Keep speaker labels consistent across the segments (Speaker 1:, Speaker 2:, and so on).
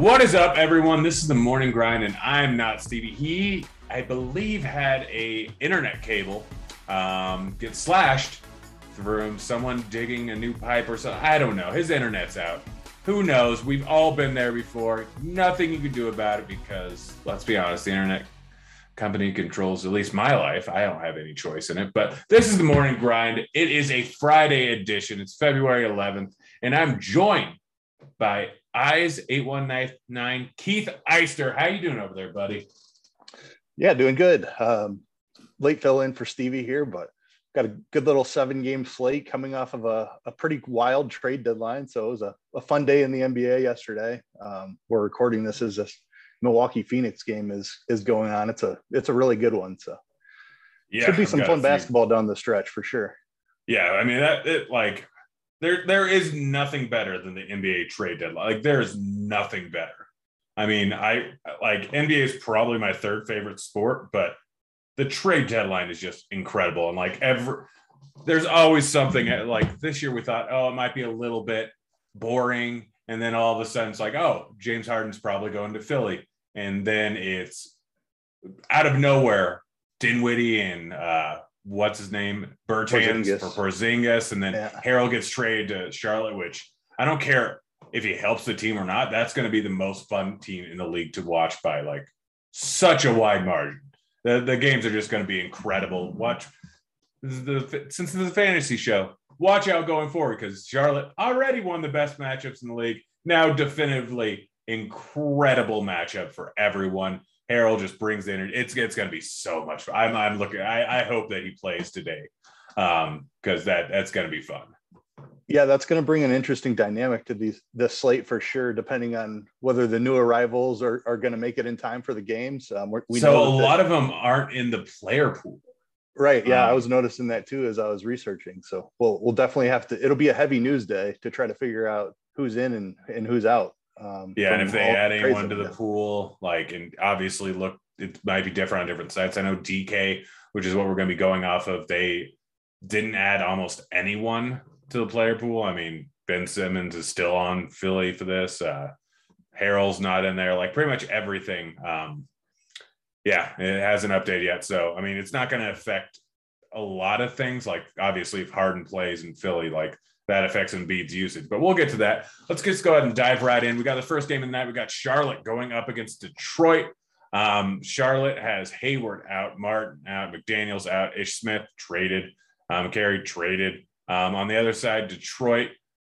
Speaker 1: What is up, everyone? This is the morning grind, and I'm not Stevie. He, I believe, had a internet cable um, get slashed through someone digging a new pipe or something. I don't know. His internet's out. Who knows? We've all been there before. Nothing you can do about it because, let's be honest, the internet company controls at least my life. I don't have any choice in it. But this is the morning grind. It is a Friday edition. It's February 11th, and I'm joined by Eyes 8199 Keith Eister. How you doing over there, buddy?
Speaker 2: Yeah, doing good. Um, late fill in for Stevie here, but got a good little seven game slate coming off of a, a pretty wild trade deadline. So it was a, a fun day in the NBA yesterday. Um, we're recording this as this Milwaukee Phoenix game is is going on. It's a it's a really good one. So yeah, should be some fun basketball down the stretch for sure.
Speaker 1: Yeah, I mean that it like there there is nothing better than the NBA trade deadline. Like there is nothing better. I mean, I like NBA is probably my third favorite sport, but the trade deadline is just incredible. And like every there's always something like this year we thought, oh, it might be a little bit boring. And then all of a sudden it's like, oh, James Harden's probably going to Philly. And then it's out of nowhere, Dinwiddie and uh, what's his name, Bertans for Porzingis, and then yeah. Harrell gets traded to Charlotte, which I don't care if he helps the team or not. That's going to be the most fun team in the league to watch by like such a wide margin. The, the games are just going to be incredible. Watch the since a fantasy show. Watch out going forward because Charlotte already won the best matchups in the league. Now definitively incredible matchup for everyone. Harrell just brings in it's it's going to be so much fun. I'm I'm looking. I I hope that he plays today um because that that's going to be fun.
Speaker 2: Yeah, that's going to bring an interesting dynamic to these the slate for sure. Depending on whether the new arrivals are, are going to make it in time for the games. Um, we
Speaker 1: so a lot of them aren't in the player pool.
Speaker 2: Right. Yeah, um, I was noticing that too as I was researching. So we'll we'll definitely have to. It'll be a heavy news day to try to figure out who's in and and who's out.
Speaker 1: Um, yeah, and if they add anyone to the pool, like, and obviously look, it might be different on different sites. I know DK, which is what we're going to be going off of, they didn't add almost anyone to the player pool. I mean, Ben Simmons is still on Philly for this. Uh, Harrell's not in there. Like pretty much everything. Um, yeah, it hasn't updated yet. So I mean, it's not going to affect a lot of things. Like obviously, if Harden plays in Philly, like that affects Embiid's usage. But we'll get to that. Let's just go ahead and dive right in. We got the first game of the night. We got Charlotte going up against Detroit. Um, Charlotte has Hayward out, Martin out, McDaniels out, Ish Smith traded, um, Carey traded. Um, on the other side, Detroit,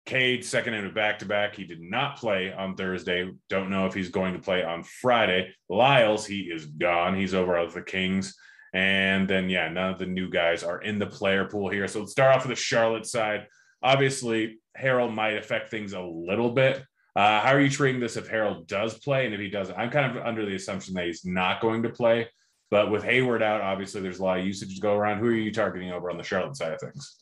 Speaker 1: Cade second in a back to back. He did not play on Thursday. Don't know if he's going to play on Friday. Lyles, he is gone. He's over with the Kings. And then, yeah, none of the new guys are in the player pool here. So let's start off with the Charlotte side. Obviously, Harrell might affect things a little bit. Uh, how are you treating this if Harrell does play? And if he doesn't, I'm kind of under the assumption that he's not going to play. But with Hayward out, obviously there's a lot of usage to go around. Who are you targeting over on the Charlotte side of things?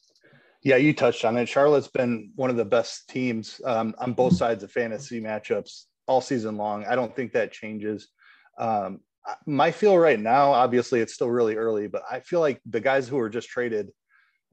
Speaker 2: Yeah, you touched on it. Charlotte's been one of the best teams um, on both sides of fantasy matchups all season long. I don't think that changes. Um, my feel right now, obviously, it's still really early, but I feel like the guys who are just traded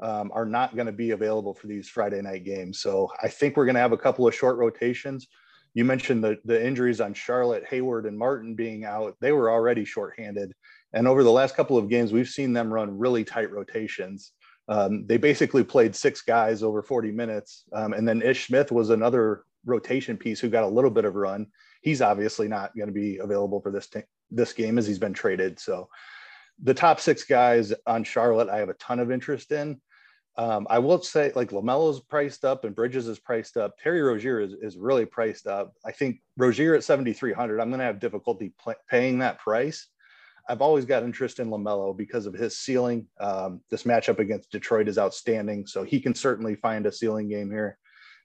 Speaker 2: um, are not going to be available for these Friday night games. So I think we're going to have a couple of short rotations. You mentioned the, the injuries on Charlotte, Hayward, and Martin being out. They were already shorthanded. And over the last couple of games, we've seen them run really tight rotations. Um, they basically played six guys over 40 minutes. Um, and then Ish Smith was another rotation piece who got a little bit of run. He's obviously not going to be available for this, t- this game as he's been traded. So the top six guys on Charlotte, I have a ton of interest in. Um, I will say, like LaMelo's priced up and Bridges is priced up. Terry Rozier is, is really priced up. I think Rozier at 7,300, I'm going to have difficulty pl- paying that price. I've always got interest in LaMelo because of his ceiling. Um, this matchup against Detroit is outstanding, so he can certainly find a ceiling game here,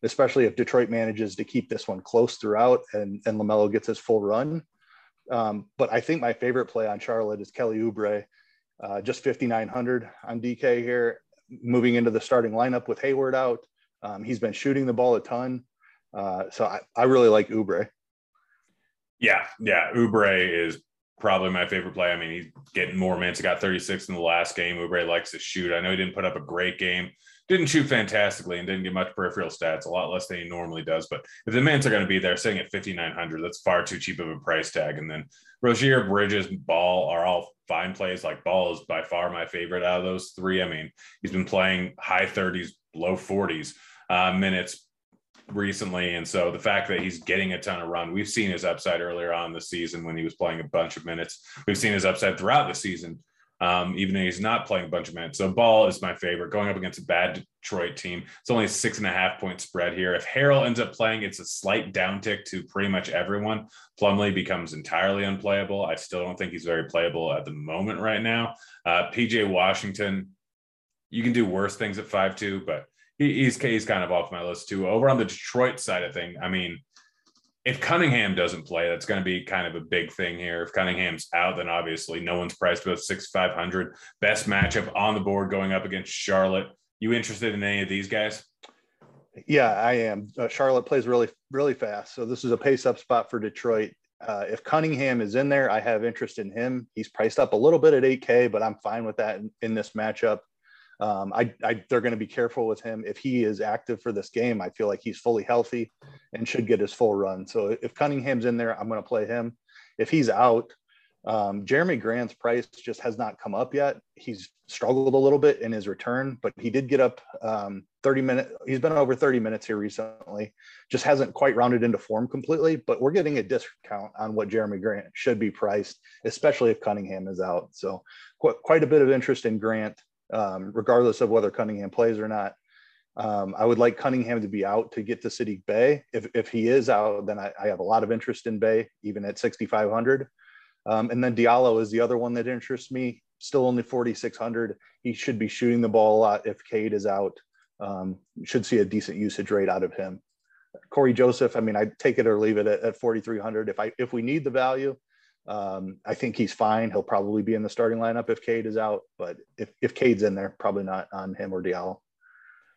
Speaker 2: especially if Detroit manages to keep this one close throughout and, and LaMelo gets his full run. Um, but I think my favorite play on Charlotte is Kelly Oubre, uh, just 5,900 on DK here, moving into the starting lineup with Hayward out. Um, he's been shooting the ball a ton. Uh, so I, I really like Oubre.
Speaker 1: Yeah, yeah. Oubre is probably my favorite play. I mean, he's getting more minutes. He got 36 in the last game. Oubre likes to shoot. I know he didn't put up a great game, didn't shoot fantastically, and didn't get much peripheral stats, a lot less than he normally does. But if the minutes are going to be there, sitting at 5,900, that's far too cheap of a price tag. And then Rozier, Bridges, Ball are all fine plays. Like Ball is by far my favorite out of those three. I mean, he's been playing high 30s, low 40s uh, minutes recently. And so the fact that he's getting a ton of run, we've seen his upside earlier on the season when he was playing a bunch of minutes. We've seen his upside throughout the season, um, even though he's not playing a bunch of minutes. So Ball is my favorite. Going up against a bad Detroit team, it's only a six and a half point spread here. If Harrell ends up playing, it's a slight downtick to pretty much everyone. Plumlee becomes entirely unplayable. I still don't think he's very playable at the moment right now. Uh, PJ Washington, you can do worse things at five two, but he, he's he's kind of off my list too. Over on the Detroit side of thing, I mean, if Cunningham doesn't play, that's going to be kind of a big thing here. If Cunningham's out, then obviously no one's priced above six five hundred. Best matchup on the board going up against Charlotte. You interested in any of these guys?
Speaker 2: Yeah, I am. Uh, Charlotte plays really really fast, so this is a pace up spot for Detroit. Uh, if Cunningham is in there, I have interest in him. He's priced up a little bit at 8K, but I'm fine with that in, in this matchup. Um, I, I, they're going to be careful with him. If he is active for this game, I feel like he's fully healthy and should get his full run. So if Cunningham's in there, I'm going to play him. If he's out, um, Jerami Grant's price just has not come up yet. He's struggled a little bit in his return, but he did get up um, 30 minutes. He's been over 30 minutes here recently. Just hasn't quite rounded into form completely, but we're getting a discount on what Jerami Grant should be priced, especially if Cunningham is out. So qu- quite a bit of interest in Grant um, regardless of whether Cunningham plays or not. Um, I would like Cunningham to be out to get to Saddiq Bey. If, if he is out, then I, I, have a lot of interest in Bey, even at 6,500. Um, and then Diallo is the other one that interests me. Still only 4,600. He should be shooting the ball a lot if Cade is out. Um, should see a decent usage rate out of him. Cory Joseph, I mean, I take it or leave it at, at 4,300. If I if we need the value, um, I think he's fine. He'll probably be in the starting lineup if Cade is out, but if, if Cade's in there, probably not on him or Diallo.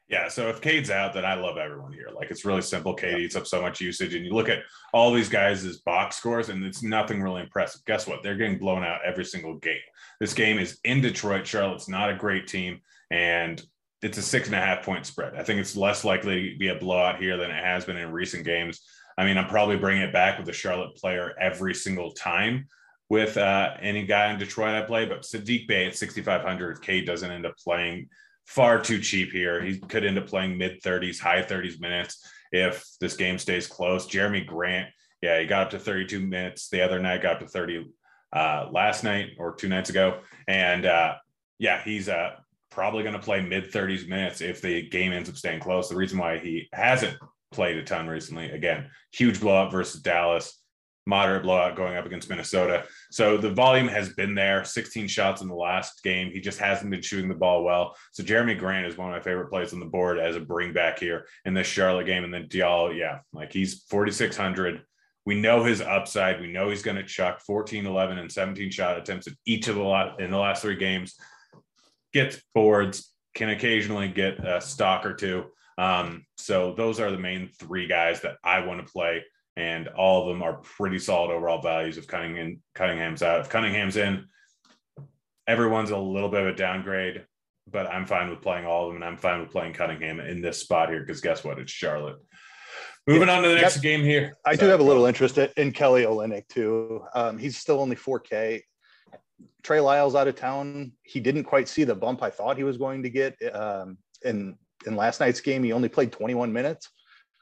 Speaker 1: Yeah, so if Cade's out, then I love everyone here. Like it's really simple. Cade yeah. eats up so much usage, and you look at all these guys' box scores, and it's nothing really impressive. Guess what? They're getting blown out every single game. This game is in Detroit. Charlotte's not a great team, and it's a six and a half point spread. I think it's less likely to be a blowout here than it has been in recent games. I mean, I'm probably bringing it back with a Charlotte player every single time with uh, any guy in Detroit I play, but Saddiq Bey at 6,500, if Cade doesn't end up playing far too cheap here, he could end up playing mid 30s, high 30s minutes if this game stays close. Jerami Grant, yeah, he got up to 32 minutes the other night, got up to 30 uh, last night or two nights ago. And uh, yeah, he's uh, probably going to play mid 30s minutes if the game ends up staying close. The reason why he hasn't played a ton recently. Again, huge blowout versus Dallas. moderate blowout going up against Minnesota. So the volume has been there 16 shots in the last game. He just hasn't been shooting the ball well. So Jerami Grant is one of my favorite plays on the board as a bring back here in this Charlotte game. And then Diallo, yeah, like he's 4,600. We know his upside. We know he's going to chuck 14, 11, and 17 shot attempts at each of the lot in the last three games. Gets boards, can occasionally get a stock or two. Um, so those are the main three guys that I want to play and all of them are pretty solid overall values if Cunningham Cunningham's out. If Cunningham's in, everyone's a little bit of a downgrade, but I'm fine with playing all of them, and I'm fine with playing Cunningham in this spot here because guess what? It's Charlotte. Moving yeah, on to the next game here.
Speaker 2: I Sorry, do have a little interest in Kelly Olynyk too. Um, he's still only 4K. Trey Lyles out of town. He didn't quite see the bump I thought he was going to get. Um, in in last night's game, he only played 21 minutes.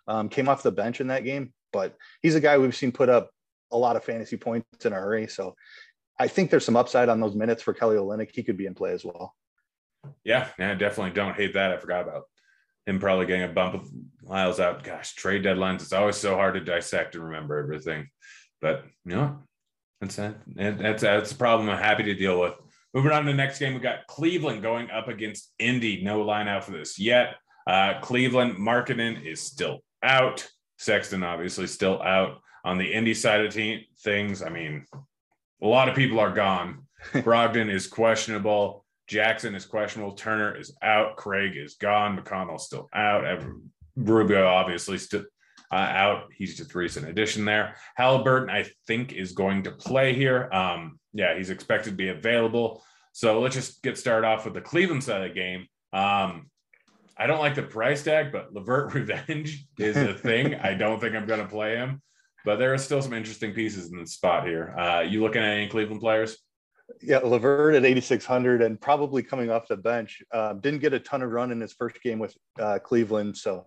Speaker 2: Um, came off the bench in that game but he's a guy we've seen put up a lot of fantasy points in a hurry. So I think there's some upside on those minutes for Kelly Olynyk. He could be in play as well.
Speaker 1: Yeah, yeah, definitely don't hate that. I forgot about him probably getting a bump of Lyles out. Gosh, trade deadlines. It's always so hard to dissect and remember everything. But you know, that's that. That's that's a problem I'm happy to deal with. Moving on to the next game, we got Cleveland going up against Indy. No line out for this yet. Uh, Cleveland Markkanen is still out. Sexton obviously still out on the Indy side of team, things. I mean, a lot of people are gone. Brogdon is questionable. Jackson is questionable. Turner is out. Craig is gone. McConnell's still out. Rubio obviously still uh, out. He's just recent addition there. Halliburton, I think, is going to play here. Um, yeah, he's expected to be available. So let's just get started off with the Cleveland side of the game. Um, I don't like the price tag, but Levert Revenge is a thing. I don't think I'm going to play him, but there are still some interesting pieces in the spot here. Uh, you looking at any Cleveland players?
Speaker 2: Yeah, Levert at 8,600 and probably coming off the bench. Uh, didn't get a ton of run in his first game with uh, Cleveland, so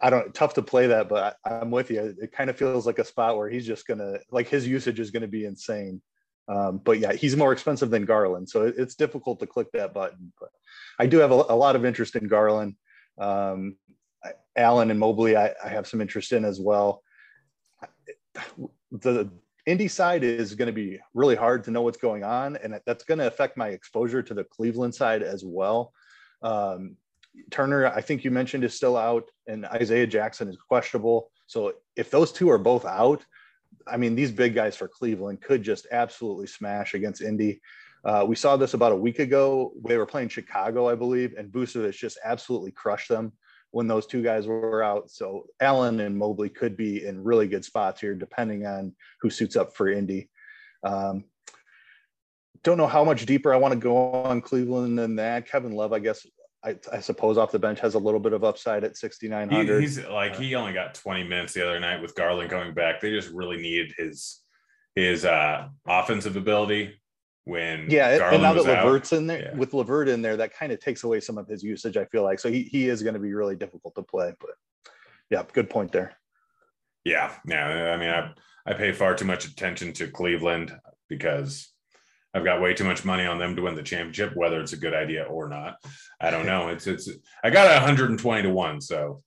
Speaker 2: I don't. Tough to play that, but I, I'm with you. It kind of feels like a spot where he's just gonna like his usage is to be insane. Um, but yeah, he's more expensive than Garland, so it's difficult to click that button. But I do have a, a lot of interest in Garland. Um, Allen and Mobley, I, I, have some interest in as well. The Indy side is going to be really hard to know what's going on, and that's going to affect my exposure to the Cleveland side as well. Um, Turner, I think you mentioned, is still out, and Isaiah Jackson is questionable. So if those two are both out, I mean, these big guys for Cleveland could just absolutely smash against Indy. Uh, we saw this about a week ago. They were playing Chicago, I believe, and Vucevic just absolutely crushed them when those two guys were out. So Allen and Mobley could be in really good spots here, depending on who suits up for Indy. Um, don't know how much deeper I want to go on Cleveland than that. Kevin Love, I guess, I, I, suppose off the bench has a little bit of upside at 6,900.
Speaker 1: He, he's like he only got 20 minutes the other night with Garland coming back. They just really needed his his uh, offensive ability when
Speaker 2: yeah. Garland and now that Levert's out, in there yeah. with Levert in there, that kind of takes away some of his usage. I feel like so he he is going to be really difficult to play. But yeah, good point there.
Speaker 1: Yeah, yeah. I mean, I I pay far too much attention to Cleveland because I've got way too much money on them to win the championship, whether it's a good idea or not. I don't know. It's it's I got 120 to one, so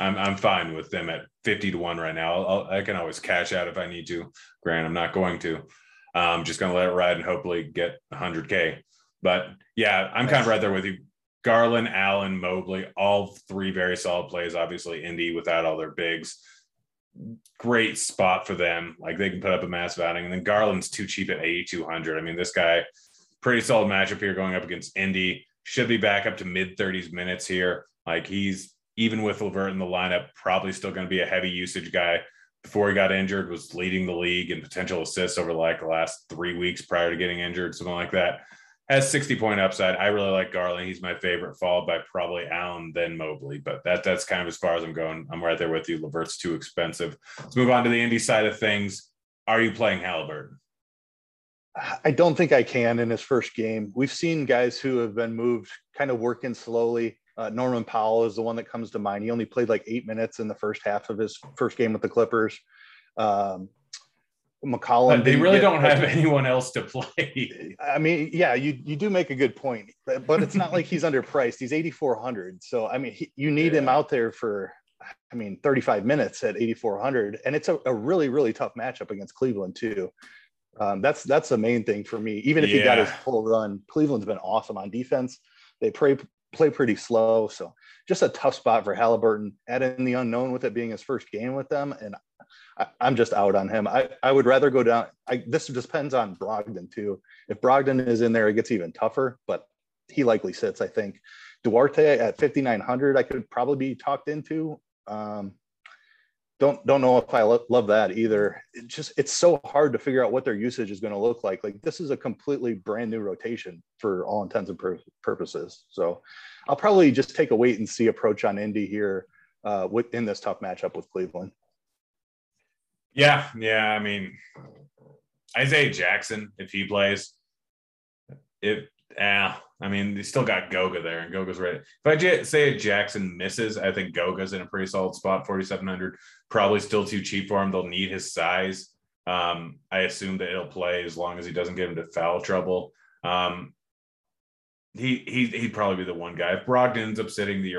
Speaker 1: I'm I'm fine with them at 50 to one right now. I'll, i can always cash out if I need to. Grant, I'm not going to. I'm just going to let it ride and hopefully get 100k. But yeah, I'm kind of right there with you. Garland, Allen, Mobley, all three very solid plays. Obviously, Indy without all their bigs great spot for them. Like they can put up a massive outing. And then Garland's too cheap at 8,200. I mean, this guy, pretty solid matchup here going up against Indy. Should be back up to mid 30s minutes here. Like he's even with Levert in the lineup, probably still going to be a heavy usage guy. Before he got injured, was leading the league in potential assists over like the last three weeks prior to getting injured, something like that has 60 point upside. I really like Garland. He's my favorite, followed by probably Allen, then Mobley. But that that's kind of as far as I'm going. I'm right there with you. Levert's too expensive. Let's move on to the Indy side of things. Are you playing Halliburton?
Speaker 2: I don't think I can in his first game. We've seen guys who have been moved kind of working slowly. Uh, Norman Powell is the one that comes to mind. He only played like eight minutes in the first half of his first game with the Clippers. Um, McCollum.
Speaker 1: they really don't have anyone else to play.
Speaker 2: I mean, yeah, you you do make a good point, but, but it's not like he's underpriced. He's eighty four hundred, so I mean, he, you need yeah. him out there for I mean, 35 minutes at 8,400. And it's a, a really, really tough matchup against Cleveland, too. Um, that's that's the main thing for me. Even if yeah. he got his full run, Cleveland's been awesome on defense. They play play pretty slow, so just a tough spot for Halliburton. Add in the unknown with it being his first game with them, and I, am just out on him. I, I would rather go down. I, this depends on Brogdon too. If Brogdon is in there, it gets even tougher. But he likely sits. I think Duarte at 5900, I could probably be talked into. Um, don't don't know if I lo- love that either. It just it's so hard to figure out what their usage is going to look like. Like this is a completely brand new rotation for all intents and pur- purposes. So I'll probably just take a wait and see approach on Indy here uh, in this tough matchup with Cleveland.
Speaker 1: Yeah, yeah. I mean, Isaiah Jackson, if he plays, it yeah, I mean, they still got Goga there, and Goga's ready. If Isaiah Jackson misses, I think Goga's in a pretty solid spot, 4,700. Probably still too cheap for him. They'll need his size. Um, I assume that he'll play as long as he doesn't get into foul trouble. Um, he he he'd probably be the one guy. If Brogdon ends up sitting the,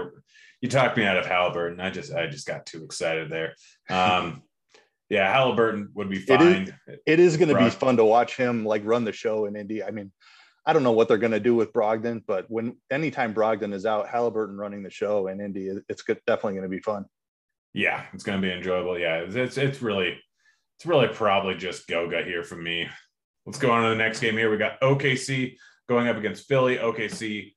Speaker 1: you talked me out of Halliburton. I just I just got too excited there. Um, yeah, Halliburton would be fine.
Speaker 2: It is, it is going to be fun to watch him like run the show in Indy. I mean, I don't know what they're going to do with Brogdon, but when anytime Brogdon is out, Halliburton running the show in Indy, it's definitely going to be fun.
Speaker 1: Yeah, it's going to be enjoyable. Yeah, it's it's really it's really probably just Goga here for me. Let's go on to the next game here. We got OKC going up against Philly. OKC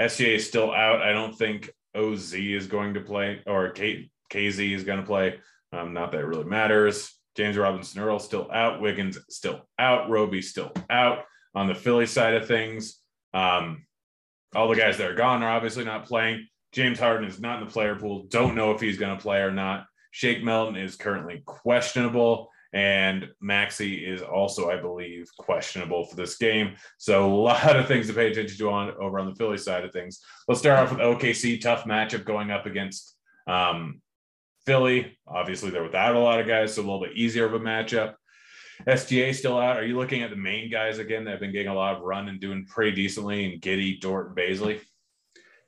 Speaker 1: SGA is still out. I don't think OZ is going to play or K, KZ is going to play. Um, not that it really matters. James Robinson Earl still out. Wiggins still out. Roby still out on the Philly side of things. Um, all the guys that are gone are obviously not playing. James Harden is not in the player pool. Don't know if he's going to play or not. Shake Milton is currently questionable, and Maxey is also, I believe, questionable for this game. So a lot of things to pay attention to on over on the Philly side of things. Let's start off with OKC. Tough matchup going up against um, Philly. Obviously, they're without a lot of guys, so a little bit easier of a matchup. SGA still out. Are you looking at the main guys again that have been getting a lot of run and doing pretty decently in Giddey, Dort, and Bazley?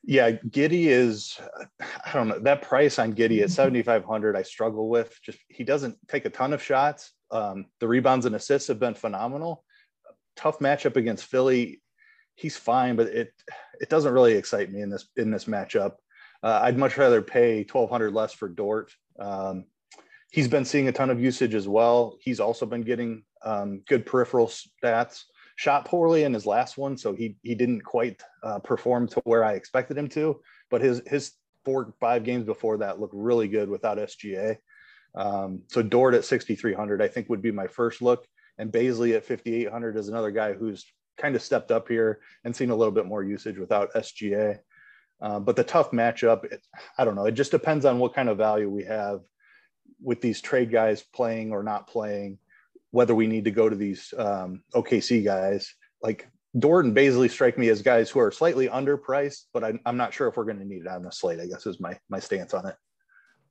Speaker 2: Yeah, Giddey is I don't know that price on Giddey at 7,500. I struggle with just he doesn't take a ton of shots. Um, the rebounds and assists have been phenomenal. Tough matchup against Philly. He's fine, but it it doesn't really excite me in this in this matchup. Uh, I'd much rather pay 1,200 less for Dort. Um, he's been seeing a ton of usage as well. He's also been getting um, good peripheral stats. Shot poorly in his last one, so he he didn't quite uh, perform to where I expected him to. But his his four five games before that looked really good without SGA. Um, so Dort at 6,300, I think would be my first look, and Bazley at 5,800 is another guy who's kind of stepped up here and seen a little bit more usage without SGA. Uh, but the tough matchup, it, I don't know. It just depends on what kind of value we have with these trade guys playing or not playing, whether we need to go to these um, OKC guys like Dort and Bazley strike me as guys who are slightly underpriced, but I'm, I'm not sure if we're going to need it on the slate. I guess is my my stance on it.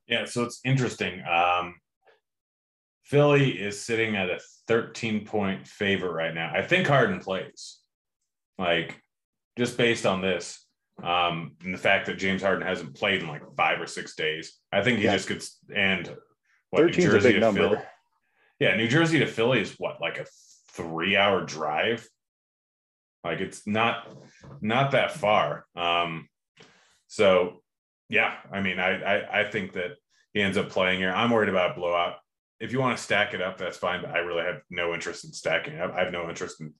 Speaker 1: Yeah, so it's interesting. Um, Philly is sitting at a 13 point favor right now. I think Harden plays, like just based on this um, and the fact that James Harden hasn't played in like five or six days. I think he yeah. just gets and
Speaker 2: what, New Jersey to number. Philly.
Speaker 1: Yeah, New Jersey to Philly is what like a three hour drive. Like it's not not that far. Um, so yeah, I mean, I, I I think that he ends up playing here. I'm worried about blowout. If you want to stack it up, that's fine. But I really have no interest in stacking. Up. I have no interest in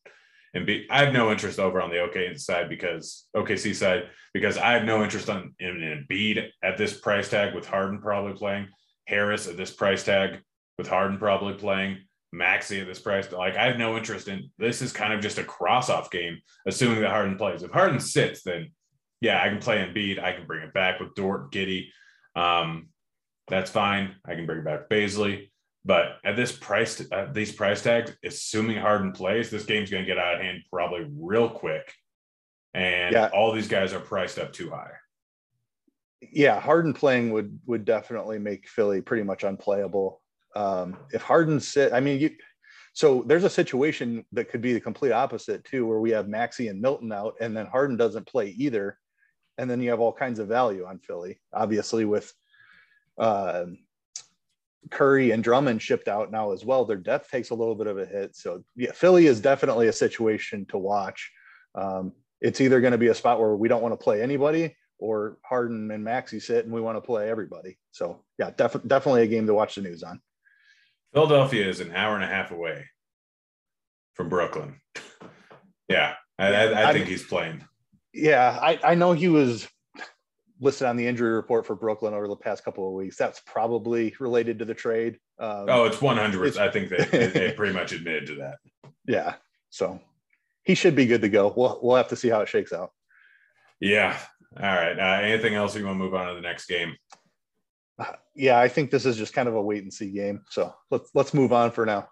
Speaker 1: and be I have no interest over on the OK side because OKC side because I have no interest on in, in Embiid at this price tag with Harden probably playing. Harris at this price tag with Harden probably playing, Maxey at this price. Like I have no interest in this is kind of just a cross off game, assuming that Harden plays. If Harden sits, then yeah, I can play Embiid. I can bring it back with Dort, Giddey. Um, that's fine. I can bring it back Bazley. But at this price, at these price tags, assuming Harden plays, this game's going to get out of hand probably real quick. And yeah. all these guys are priced up too high
Speaker 2: yeah, Harden playing would would definitely make Philly pretty much unplayable. Um, if Harden sit, I mean, you, so there's a situation that could be the complete opposite too, where we have Maxey and Milton out, and then Harden doesn't play either, and then you have all kinds of value on Philly. Obviously, with uh, Curry and Drummond shipped out now as well. Their depth takes a little bit of a hit. So yeah, Philly is definitely a situation to watch. Um, it's either going to be a spot where we don't want to play anybody or Harden and Maxey sit and we want to play everybody. So yeah, def- definitely a game to watch the news on.
Speaker 1: Philadelphia is an hour and a half away from Brooklyn. yeah, I, I, I think he's playing.
Speaker 2: Yeah, I, I know he was listed on the injury report for Brooklyn over the past couple of weeks. That's probably related to the trade.
Speaker 1: Um, oh, it's 100. I think they, they pretty much admitted to that.
Speaker 2: Yeah. So he should be good to go. We'll, we'll have to see how it shakes out.
Speaker 1: Yeah. All right. Uh, anything else you want to move on to the next game?
Speaker 2: Yeah, I think this is just kind of a wait and see game. So let's let's move on for now.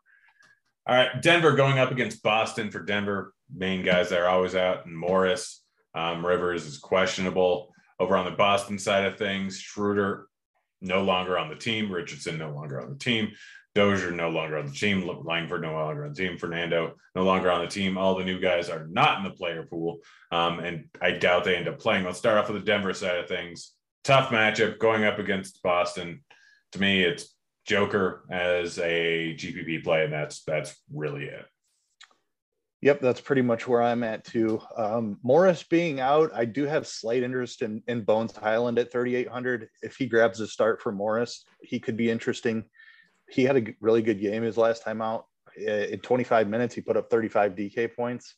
Speaker 1: All right, Denver going up against Boston for Denver. Main guys that are always out, and Morris um, Rivers is questionable. Over on the Boston side of things, Schroeder no longer on the team. Richardson no longer on the team. Dozier no longer on the team. Langford no longer on the team. Fernando no longer on the team. All the new guys are not in the player pool, um, and I doubt they end up playing. Let's start off with the Denver side of things. Tough matchup going up against Boston. To me, it's Joker as a GPP play, and that's that's really it.
Speaker 2: Yep, that's pretty much where I'm at too. Um, Morris being out, I do have slight interest in, in Bones Hyland at 3,800. If he grabs a start for Morris, he could be interesting. He had a really good game his last time out. In 25 minutes, he put up 35 DK points,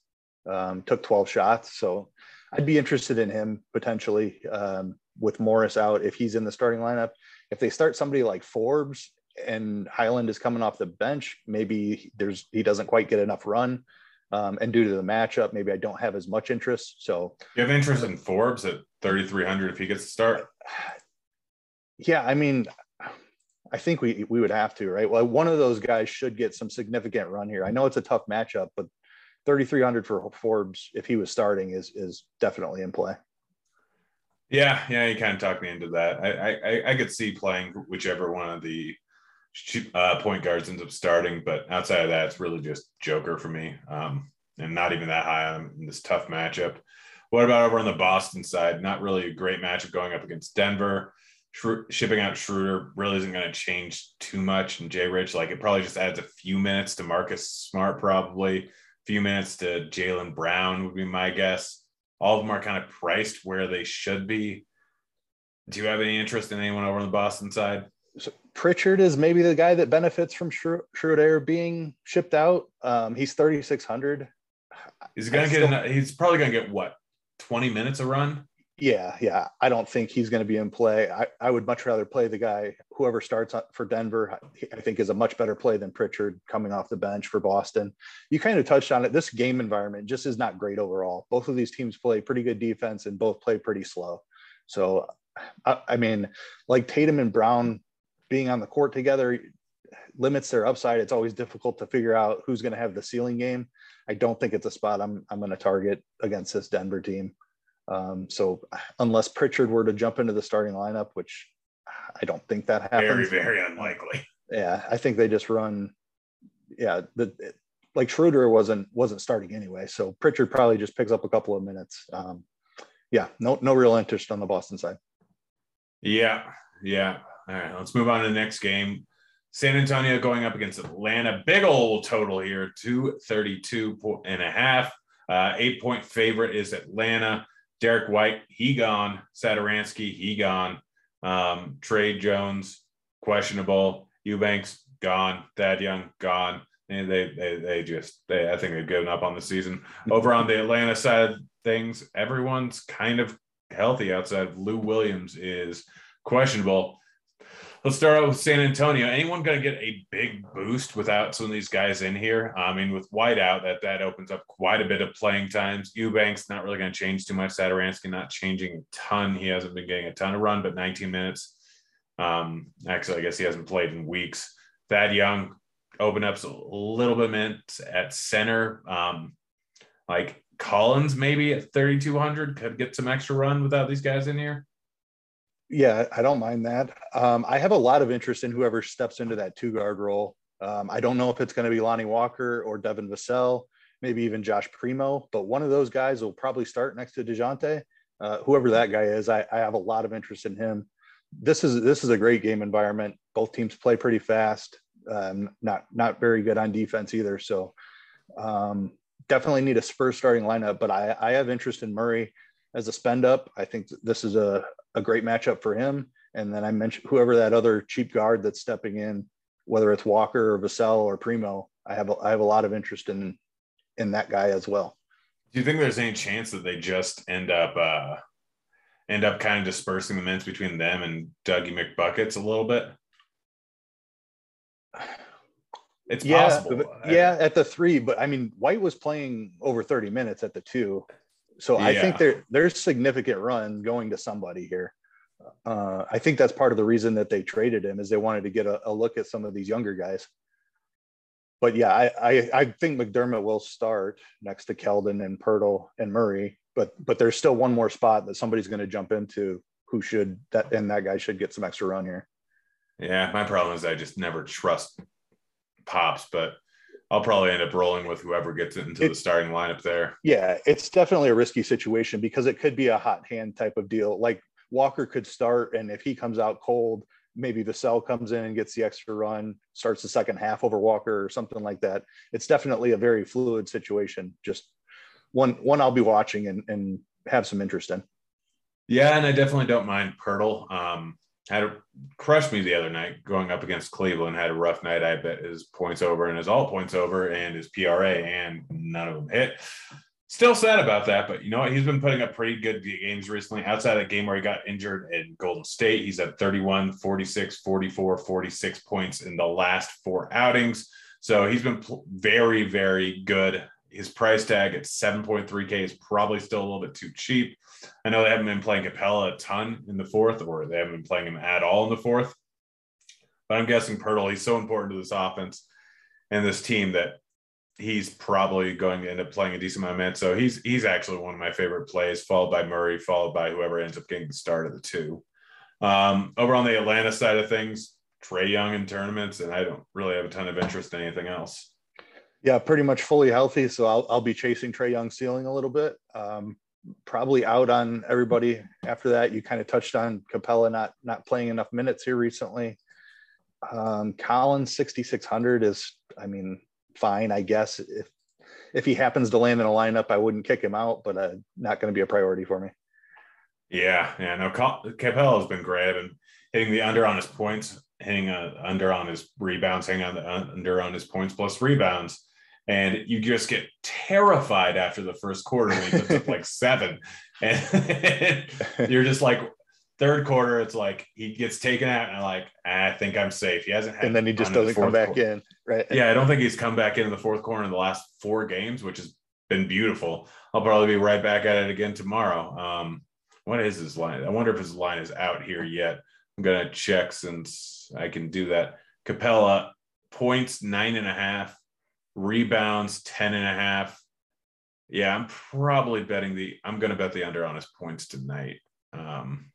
Speaker 2: um, took 12 shots. So I'd be interested in him potentially um, with Morris out if he's in the starting lineup. If they start somebody like Forbes and Hyland is coming off the bench, maybe there's he doesn't quite get enough run. Um, and due to the matchup, maybe I don't have as much interest. So
Speaker 1: you have interest in Forbes at 3,300 if he gets to start.
Speaker 2: Yeah, I mean, I think we we would have to, right? Well, one of those guys should get some significant run here. I know it's a tough matchup, but 3,300 for Forbes if he was starting is is definitely in play.
Speaker 1: Yeah, yeah, you kind of talked me into that. I I, I could see playing whichever one of the uh, point guards ends up starting, but outside of that, it's really just Joker for me, um, and not even that high on in this tough matchup. What about over on the Boston side? Not really a great matchup going up against Denver. Shipping out Schroeder really isn't going to change too much. And Jay Rich, like it probably just adds a few minutes to Marcus Smart, probably a few minutes to Jaylen Brown would be my guess. All of them are kind of priced where they should be. Do you have any interest in anyone over on the Boston side?
Speaker 2: so Pritchard is maybe the guy that benefits from Schroeder being shipped out. Um, he's 3,600.
Speaker 1: He's gonna get. Still, he's probably gonna get what 20 minutes a run.
Speaker 2: Yeah, yeah. I don't think he's going to be in play. I, I would much rather play the guy whoever starts for Denver. I think is a much better play than Pritchard coming off the bench for Boston. You kind of touched on it. This game environment just is not great overall. Both of these teams play pretty good defense and both play pretty slow. So, I, I mean, like Tatum and Brown being on the court together limits their upside. It's always difficult to figure out who's going to have the ceiling game. I don't think it's a spot I'm I'm going to target against this Denver team. Um, so unless Pritchard were to jump into the starting lineup, which I don't think that happens.
Speaker 1: Very very unlikely.
Speaker 2: Yeah, I think they just run. Yeah, the like Schroeder wasn't wasn't starting anyway, so Pritchard probably just picks up a couple of minutes. Um, yeah, no no real interest on the Boston side.
Speaker 1: Yeah, yeah. All right, let's move on to the next game. San Antonio going up against Atlanta. Big old total here, 232 and a half. Uh, eight point favorite is Atlanta. Derrick White, he gone. Satoransky, he gone. Um, Tre Jones, questionable. Eubanks, gone. Thad Young, gone. And they, they, they just, they, I think they've given up on the season. Over on the Atlanta side things, everyone's kind of healthy outside of Lou Williams is questionable. Let's start out with San Antonio. Anyone going to get a big boost without some of these guys in here? I mean, with White out, that that opens up quite a bit of playing times. Eubanks not really going to change too much. Satoransky not changing a ton. He hasn't been getting a ton of run, but 19 minutes. Um, actually, I guess he hasn't played in weeks. Thad Young open up a little bit minutes at center. Um, like Collins, maybe at 3,200 could get some extra run without these guys in here.
Speaker 2: Yeah, I don't mind that. Um, I have a lot of interest in whoever steps into that two guard role. Um, I don't know if it's going to be Lonnie Walker or Devin Vassell, maybe even Josh Primo, but one of those guys will probably start next to DeJounte. Uh, whoever that guy is, I, I, have a lot of interest in him. this is this is a great game environment. Both teams play pretty fast. Um, not not very good on defense either. So um, definitely need a Spurs starting lineup. But I, I have interest in Murray as a spend up. I think this is a, a great matchup for him. And then I mentioned whoever that other cheap guard that's stepping in, whether it's Walker or Vassell or Primo. I have a, I have a lot of interest in in that guy as well.
Speaker 1: Do you think there's any chance that they just end up uh, end up kind of dispersing the minutes between them and Dougie McBuckets a little bit? It's
Speaker 2: yeah,
Speaker 1: possible.
Speaker 2: Yeah, at the three, but I mean, White was playing over 30 minutes at the two. So I think there there's significant run going to somebody here. Uh, I think that's part of the reason that they traded him is they wanted to get a, a look at some of these younger guys. But yeah, I, I, I think McDermott will start next to Keldon and Poeltl and Murray. But but there's still one more spot that somebody's going to jump into who should that and that guy should get some extra run here.
Speaker 1: Yeah, my problem is I just never trust pops, but I'll probably end up rolling with whoever gets into it, the starting lineup there.
Speaker 2: Yeah, it's definitely a risky situation because it could be a hot hand type of deal. Like Walker could start, and if he comes out cold, maybe Vassell comes in and gets the extra run, starts the second half over Walker or something like that. It's definitely a very fluid situation. Just one one I'll be watching and, and have some interest in.
Speaker 1: Yeah, and I definitely don't mind Poeltl. Um, had a, crushed me the other night going up against Cleveland. Had a rough night. I bet his points over and his all points over and his PRA, and none of them hit. Still sad about that, but you know what? He's been putting up pretty good games recently. Outside of that game where he got injured in Golden State, he's at 31, 46, 44, 46 points in the last four outings. So he's been very, very good. His price tag at 7.3K is probably still a little bit too cheap. I know they haven't been playing Capela a ton in the fourth, or they haven't been playing him at all in the fourth. But I'm guessing Poeltl, he's so important to this offense and this team that he's probably going to end up playing a decent amount of minutes. So he's he's actually one of my favorite plays, followed by Murray, followed by whoever ends up getting the start of the two. Um, over on the Atlanta side of things, Trae Young in tournaments, and I don't really have a ton of interest in anything else.
Speaker 2: Yeah, pretty much fully healthy. So I'll, I'll be chasing Trae Young ceiling a little bit. Um, probably out on everybody after that. You kind of touched on Capela not not playing enough minutes here recently. Um, Collins 6600 is, I mean, fine, I guess. If if he happens to land in a lineup, I wouldn't kick him out, but uh, not going to be a priority for me.
Speaker 1: Yeah, yeah. No, Capela has been great and hitting the under on his points, hitting uh, under on his rebounds, hitting on the under on his points plus rebounds and you just get terrified after the first quarter when he puts up like seven, and you're just like third quarter, it's like he gets taken out, and I'm like, I think I'm safe. He hasn't,
Speaker 2: and then he just doesn't come back quarter. in, right?
Speaker 1: Yeah, I don't think he's come back in, in the fourth quarter in the last four games, which has been beautiful. I'll probably be right back at it again tomorrow. Um, what is his line? I wonder if his line is out here yet. I'm gonna check since I can do that. Capela points nine and a half, rebounds 10 and a half. Yeah, I'm probably betting the I'm going to bet the under on his points tonight. Um,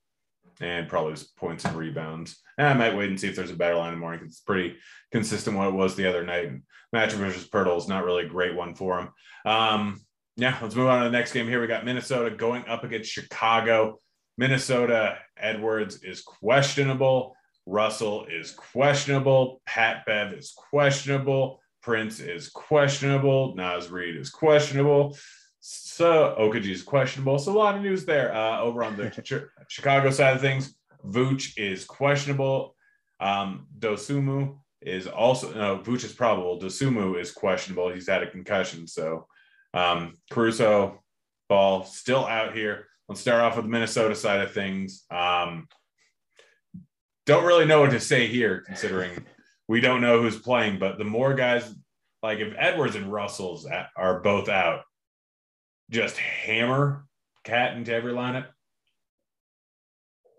Speaker 1: and probably his points and rebounds. And I might wait and see if there's a better line in the morning because it's pretty consistent what it was the other night. And matchup versus Poeltl is not really a great one for him. Um, yeah, let's move on to the next game here. We got Minnesota going up against Chicago. Minnesota Edwards is questionable. Russell is questionable. Pat Bev is questionable. Prince is questionable. Naz Reid is questionable. So Okogie is questionable. So a lot of news there. Uh, over on the ch- Chicago side of things, Vooch is questionable. Um, Dosunmu is also no. Vooch is probable. Dosunmu is questionable. He's had a concussion. So um, Caruso, Ball still out here. Let's start off with the Minnesota side of things. Um, don't really know what to say here, considering we don't know who's playing, but the more guys, like if Edwards and Russell's at, are both out, just hammer KAT into every lineup.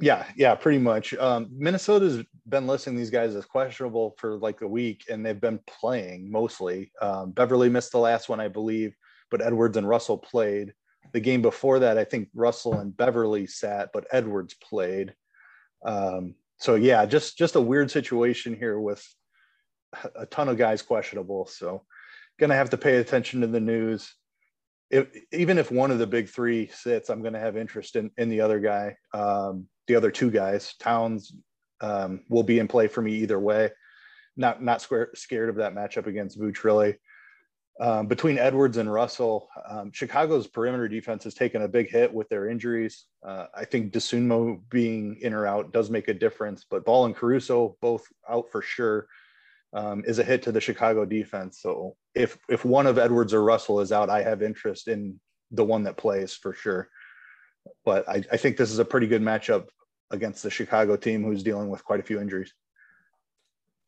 Speaker 2: Yeah, yeah, pretty much. Um, Minnesota's been listing these guys as questionable for like a week, and they've been playing mostly. Um, Beverley missed the last one, I believe, but Edwards and Russell played. The game before that, I think Russell and Beverley sat, but Edwards played. Um, so yeah, just just a weird situation here with a ton of guys questionable. So gonna have to pay attention to the news. If, even if one of the big three sits, I'm going to have interest in, in the other guy. Um, the other two guys. Towns um, will be in play for me either way. Not not square, scared of that matchup against Vooch. Um, between Edwards and Russell, um, Chicago's perimeter defense has taken a big hit with their injuries. Uh, I think Dosunmu being in or out does make a difference, but Ball and Caruso both out for sure um, is a hit to the Chicago defense. So if if one of Edwards or Russell is out, I have interest in the one that plays for sure. But I, I think this is a pretty good matchup against the Chicago team who's dealing with quite a few injuries.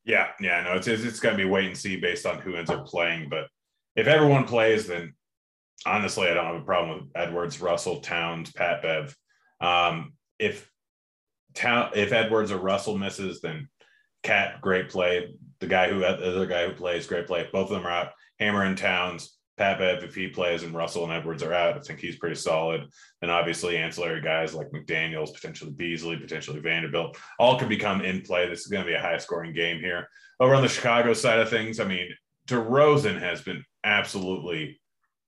Speaker 1: Yeah, yeah, no, it's it's going to be wait and see based on who ends up playing. But if everyone plays, then honestly, I don't have a problem with Edwards, Russell, Towns, Pat Bev. Um, if Town, if Edwards or Russell misses, then Cat, great play. The guy who the other guy who plays, great play. Both of them are out. Hammer and Towns, Pat if he plays and Russell and Edwards are out, I think he's pretty solid. And obviously, ancillary guys like McDaniels, potentially Beasley, potentially Vanderbilt, all could become in play. This is going to be a high scoring game here. Over on the Chicago side of things, I mean, DeRozan has been absolutely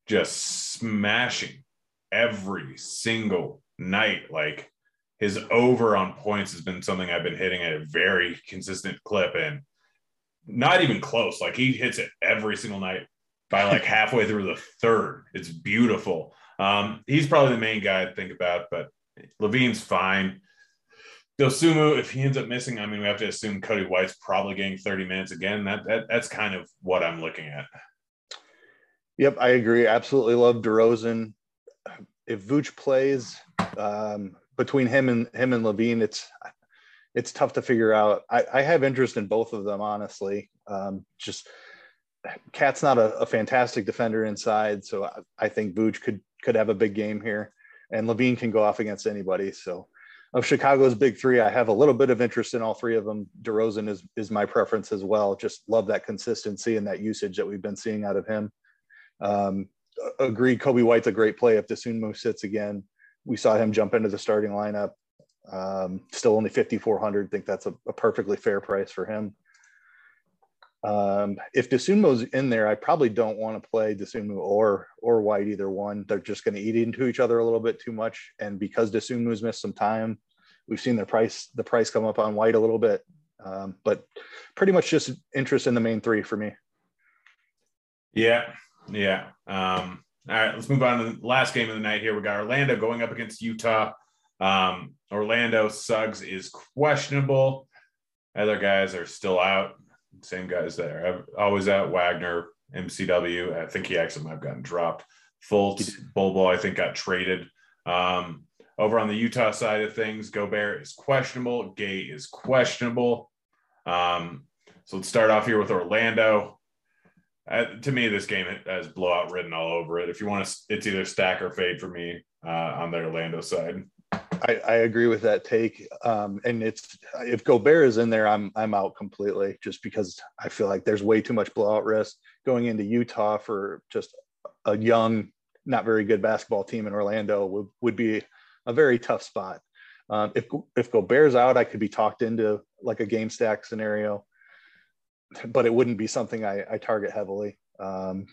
Speaker 1: just smashing every single night. Like his over on points has been something I've been hitting at a very consistent clip and not even close. Like he hits it every single night by like halfway through the third. It's beautiful. Um, he's probably the main guy to think about, but LaVine's fine. Dosunmu, if he ends up missing, I mean, we have to assume Coby White's probably getting 30 minutes again. That, that that's kind of what I'm looking at.
Speaker 2: Yep, I agree. Absolutely love DeRozan. If Vooch plays um, between him and him and LaVine, it's it's tough to figure out. I, I have interest in both of them, honestly. Um, just Cat's not a, a, fantastic defender inside, so I, I, think Vooch could could have a big game here, and LaVine can go off against anybody. So, of Chicago's big three, I have a little bit of interest in all three of them. DeRozan is is my preference as well. Just love that consistency and that usage that we've been seeing out of him. Um, agreed, Coby White's a great play if Dosunmu sits again. We saw him jump into the starting lineup. Um, still only 5,400. Think that's a, a perfectly fair price for him. Um, if Dosunmu's in there, I probably don't want to play Dosunmu or or White either one. They're just going to eat into each other a little bit too much. And because Dosunmu's missed some time, we've seen the price the price come up on White a little bit. Um, but pretty much just interest in the main three for me.
Speaker 1: Yeah, yeah. Um, all right, let's move on to the last game of the night here. We got Orlando going up against Utah. Um, Orlando Suggs is questionable. Other guys are still out same guys there. always at Wagner, MCW. I think he actually might have gotten dropped. Fultz, Bol Bol, I think got traded. Um, over on the Utah side of things, Gobert is questionable. Gay is questionable. Um, so let's start off here with Orlando. Uh, to me, this game has blowout written all over it. If you want to, it's either stack or fade for me uh, on the Orlando side.
Speaker 2: I, I agree with that take. Um, and it's if Gobert is in there, I'm I'm out completely just because I feel like there's way too much blowout risk going into Utah for just a young, not very good basketball team in Orlando would, would be a very tough spot. Um, if if Gobert's out, I could be talked into like a game stack scenario, but it wouldn't be something I, I target heavily. Um,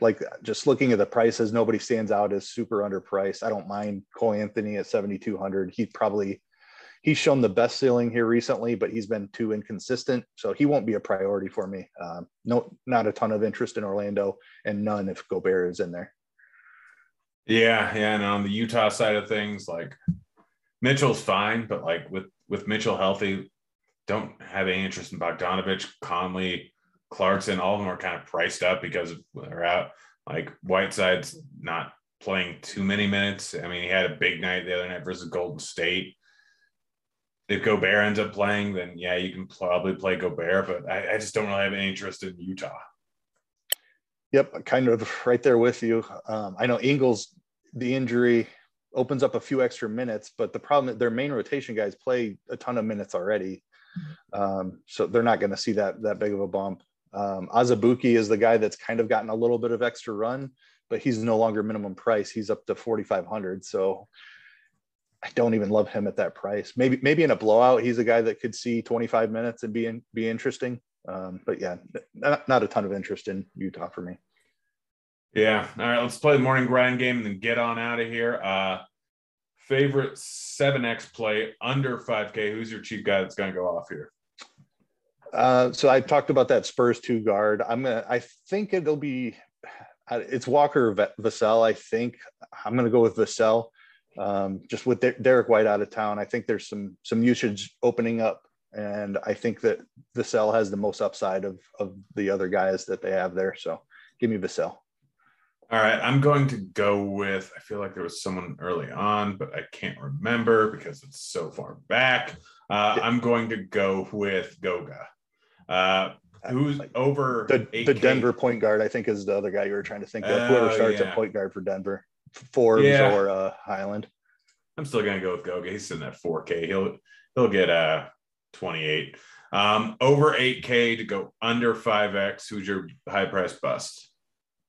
Speaker 2: like just looking at the prices, nobody stands out as super underpriced. I don't mind Cole Anthony at 7,200. He probably, he's shown the best ceiling here recently, but he's been too inconsistent. So he won't be a priority for me. Um, no, not a ton of interest in Orlando and none if Gobert is in there.
Speaker 1: Yeah. Yeah. And on the Utah side of things, like Mitchell's fine, but like with, with Mitchell healthy, don't have any interest in Bogdanovich, Conley, Clarkson, all of them are kind of priced up because they're out. Like Whiteside's not playing too many minutes. I mean, he had a big night the other night versus Golden State. If Gobert ends up playing, then yeah, you can probably play Gobert, but I, I just don't really have any interest in Utah.
Speaker 2: Yep, kind of right there with you. Um, I know Ingles, the injury opens up a few extra minutes, but the problem that their main rotation guys play a ton of minutes already, mm-hmm. um, so they're not going to see that that big of a bump. Um, Azubuike is the guy that's kind of gotten a little bit of extra run, but he's no longer minimum price. He's up to 4,500. So I don't even love him at that price. Maybe, maybe in a blowout, he's a guy that could see 25 minutes and be in, be interesting. Um, but yeah, not, not a ton of interest in Utah for me.
Speaker 1: Yeah. All right. Let's play the morning grind game and then get on out of here. Uh, favorite 7x play under 5k who's your cheap guy that's going to go off here
Speaker 2: uh, so i talked about that spurs two guard i'm gonna i think it'll be it's walker vassell i think i'm gonna go with vassell um, just with derrick white out of town i think there's some some usage opening up and i think that vassell has the most upside of of the other guys that they have there so give me vassell
Speaker 1: all right, I'm going to go with. I feel like there was someone early on, but I can't remember because it's so far back. Uh, I'm going to go with Goga. Uh, who's over
Speaker 2: the, the, Denver point guard? I think is the other guy you were trying to think of. Whoever oh, starts yeah. at point guard for Denver, Forbes yeah. or uh, Hyland.
Speaker 1: I'm still going to go with Goga. He's sitting at 4K. He'll he'll get uh 28. Um, over 8K to go under 5X. Who's your high price bust?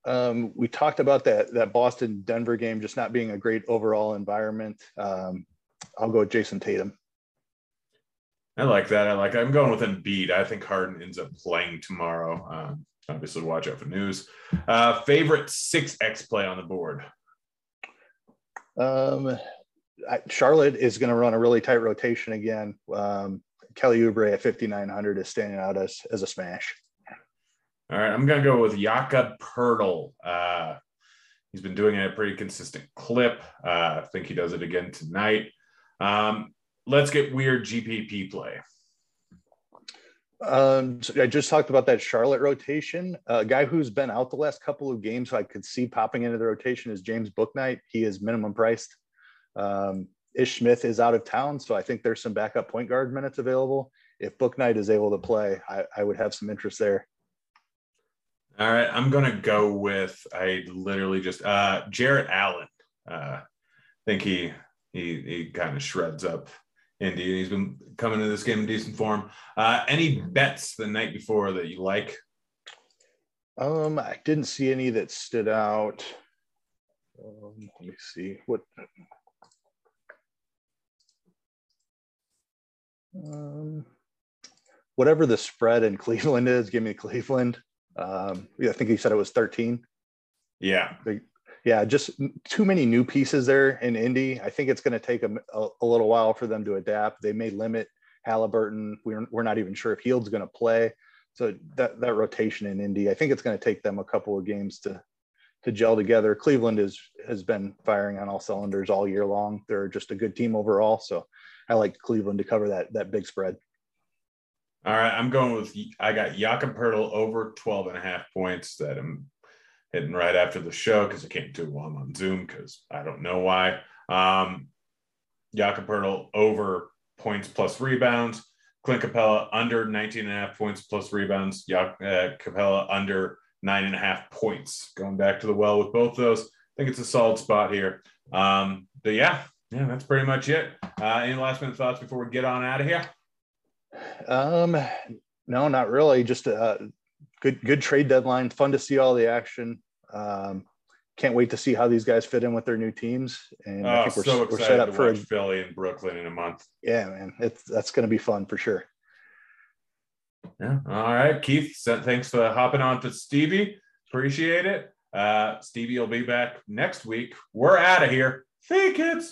Speaker 2: Um, we talked about that that Boston Denver game just not being a great overall environment. Um, I'll go with Jayson Tatum.
Speaker 1: I like that. I like. I'm going with Embiid. I think Harden ends up playing tomorrow. Um, obviously, watch out for news. Uh, favorite six X play on the board.
Speaker 2: Um, I, Charlotte is going to run a really tight rotation again. Um, Kelly Oubre at 5900 is standing out as as a smash.
Speaker 1: All right, I'm going to go with Jakob Poeltl. Uh, he's been doing it a pretty consistent clip. Uh, I think he does it again tonight. Um, let's get weird GPP play.
Speaker 2: Um, so I just talked about that Charlotte rotation. A guy who's been out the last couple of games, so I could see popping into the rotation is James Bouknight. He is minimum priced. Um, Ish Smith is out of town, so I think there's some backup point guard minutes available. If Bouknight is able to play, I, I would have some interest there.
Speaker 1: All right, I'm gonna go with I literally just uh Jarrett Allen. Uh I think he he he kind of shreds up Indy. He's been coming to this game in decent form. Uh any bets the night before that you like?
Speaker 2: Um, I didn't see any that stood out. Um, let me see what um, whatever the spread in Cleveland is, give me Cleveland. Um, yeah, I think he said it was 13.
Speaker 1: Yeah.
Speaker 2: Yeah, just too many new pieces there in Indy. I think it's going to take a, a, a, little while for them to adapt. They may limit Halliburton. We're, we're not even sure if Hield's going to play. So that, that rotation in Indy, I think it's going to take them a couple of games to to gel together. Cleveland is has been firing on all cylinders all year long. They're just a good team overall. So I like Cleveland to cover that that big spread.
Speaker 1: All right, I'm going with I got Jakob Poeltl over 12 and a half points that I'm hitting right after the show because I can't do it while I'm on Zoom because I don't know why. Um, Jakob over points plus rebounds. Clint Capela under 19 and a half points plus rebounds. Jak- uh, Capela under nine and a half points. Going back to the well with both those. I think it's a solid spot here. Um, but yeah, yeah, that's pretty much it. Uh, any last minute thoughts before we get on out of here?
Speaker 2: Um, no, not really. Just a good, good trade deadline. Fun to see all the action. Um, can't wait to see how these guys fit in with their new teams. And
Speaker 1: oh, I think we're, so we're set up for a, Philly and Brooklyn in a month.
Speaker 2: Yeah, man, it's that's going to be fun for sure.
Speaker 1: Yeah. All right, Keith. Thanks for hopping on to Stevie. Appreciate it. Uh, Stevie will be back next week. We're out of here. Fake it.